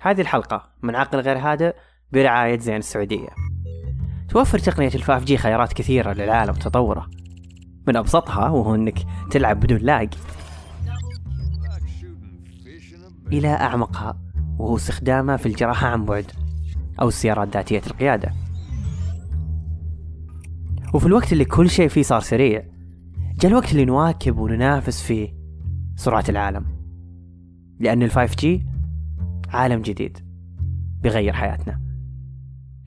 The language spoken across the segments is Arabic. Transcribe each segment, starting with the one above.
هذه الحلقة من عقل غير هادئ برعاية زين السعودية. توفر تقنية الفاف جي خيارات كثيرة للعالم وتطوره. من أبسطها وهو أنك تلعب بدون لاج إلى أعمقها وهو استخدامه في الجراحة عن بعد أو السيارات ذاتية القيادة. وفي الوقت اللي كل شيء فيه صار سريع جاء الوقت اللي نواكب وننافس فيه سرعة العالم. لأن ال 5G عالم جديد بيغير حياتنا.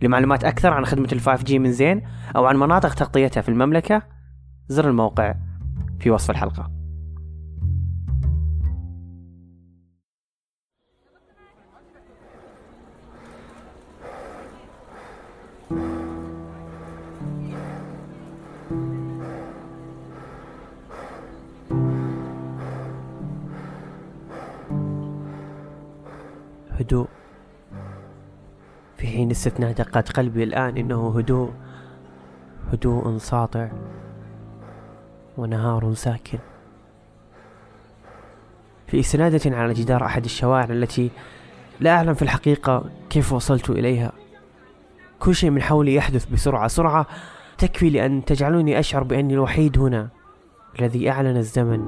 لمعلومات أكثر عن خدمة ال 5G من زين أو عن مناطق تغطيتها في المملكة زر الموقع في وصف الحلقة. هدوء. في حين استثناء دقات قلبي الآن إنه هدوء. هدوء ساطع ونهار ساكن. في إسنادة على جدار أحد الشوارع التي لا أعلم في الحقيقة كيف وصلت إليها. كل شيء من حولي يحدث بسرعة. سرعة تكفي لأن تجعلني أشعر بأني الوحيد هنا الذي أعلن الزمن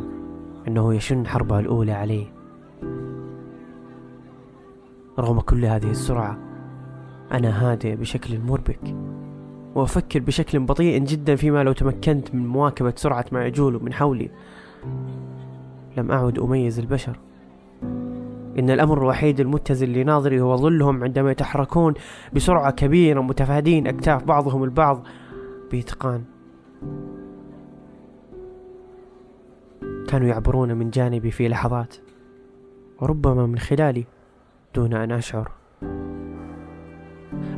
أنه يشن حربه الأولى عليه. رغم كل هذه السرعة أنا هادئ بشكل مربك وأفكر بشكل بطيء جدا فيما لو تمكنت من مواكبة سرعة ما يجول من حولي. لم أعد أميز البشر. إن الأمر الوحيد المتزن لناظري هو ظلهم عندما يتحركون بسرعة كبيرة متفادين أكتاف بعضهم البعض بإتقان. كانوا يعبرون من جانبي في لحظات وربما من خلالي. دون أن أشعر.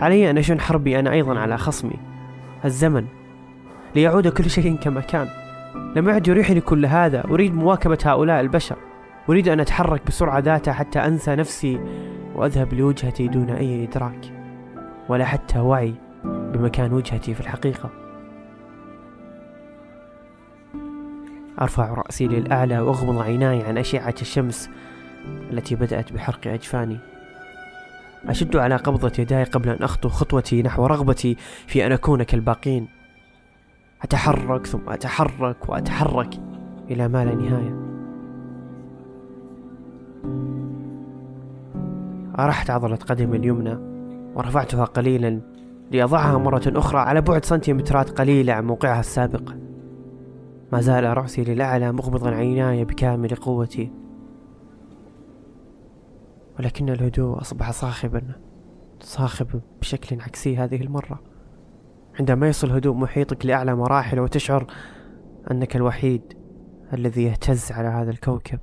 علي أن أشن حربي أنا أيضا على خصمي. الزمن ليعود كل شيء كما كان. لم يعد يريحني كل هذا. أريد مواكبة هؤلاء البشر. أريد أن أتحرك بسرعة ذاتها حتى أنسى نفسي وأذهب لوجهتي دون أي إدراك ولا حتى وعي بمكان وجهتي في الحقيقة. أرفع رأسي للأعلى وأغمض عيناي عن أشعة الشمس. التي بدأت بحرق أجفاني أشد على قبضة يداي قبل أن أخطو خطوتي نحو رغبتي في أن أكون كالباقين. أتحرك ثم أتحرك وأتحرك إلى ما لا نهاية. أرحت عضلة قدمي اليمنى ورفعتها قليلا لأضعها مرة أخرى على بعد سنتيمترات قليلة عن موقعها السابق. ما زال رأسي للأعلى مغمضا عيناي بكامل قوتي. ولكن الهدوء أصبح صاخبا صاخب بشكل عكسي هذه المرة. عندما يصل هدوء محيطك لأعلى مراحل وتشعر أنك الوحيد الذي يهتز على هذا الكوكب.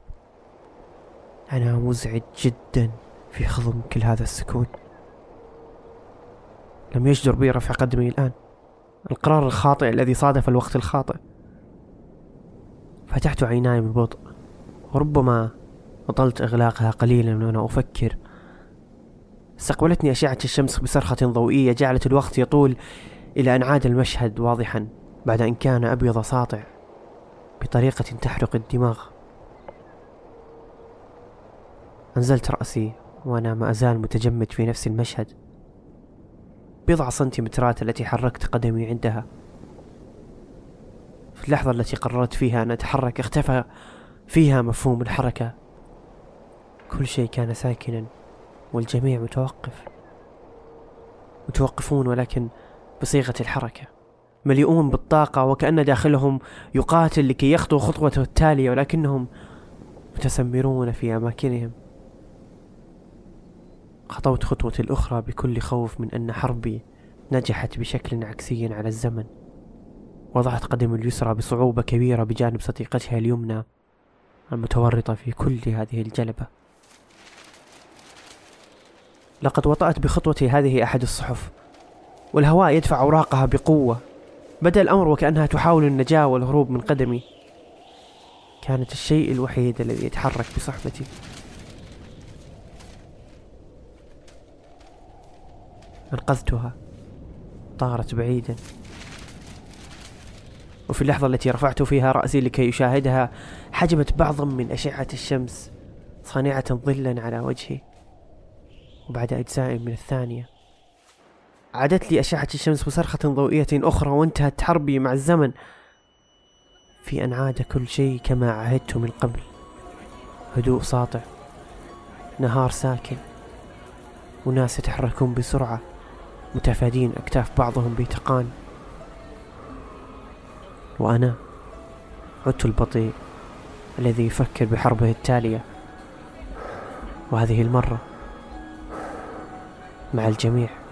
أنا مزعج جدا في خضم كل هذا السكون. لم يجدر بي رفع قدمي الآن. القرار الخاطئ الذي صادف الوقت الخاطئ. فتحت عيناي ببطء وربما وطلت إغلاقها قليلا وأنا أفكر. استقبلتني أشعة الشمس بصرخة ضوئية جعلت الوقت يطول إلى أن عاد المشهد واضحا بعد أن كان أبيض ساطع بطريقة تحرق الدماغ. أنزلت رأسي وأنا ما أزال متجمد في نفس المشهد. بضع سنتيمترات التي حركت قدمي عندها. في اللحظة التي قررت فيها أن أتحرك اختفى فيها مفهوم الحركة. كل شيء كان ساكنا والجميع متوقف متوقفون ولكن بصيغة الحركة مليئون بالطاقة وكأن داخلهم يقاتل لكي يخطو خطوته التالية ولكنهم متسمرون في أماكنهم. خطوت خطوتي الأخرى بكل خوف من أن حربي نجحت بشكل عكسي على الزمن وضعت قدمي اليسرى بصعوبة كبيرة بجانب صديقتها اليمنى المتورطة في كل هذه الجلبة. لقد وطأت بخطوتي هذه أحد الصحف والهواء يدفع أوراقها بقوة. بدأ الأمر وكأنها تحاول النجاة والهروب من قدمي. كانت الشيء الوحيد الذي يتحرك بصحبتي. أنقذتها. طارت بعيدا. وفي اللحظة التي رفعت فيها رأسي لكي يشاهدها حجبت بعضا من أشعة الشمس صانعة ظلا على وجهي. وبعد أجزاء من الثانية. عادت لي أشعة الشمس وصرخة ضوئية أخرى وانتهت حربي مع الزمن. في أن عاد كل شيء كما عهدت من قبل. هدوء ساطع نهار ساكن وناس يتحركون بسرعة متفادين أكتاف بعضهم بتقان وأنا عدت البطيء الذي يفكر بحربه التالية. وهذه المرة مع الجميع.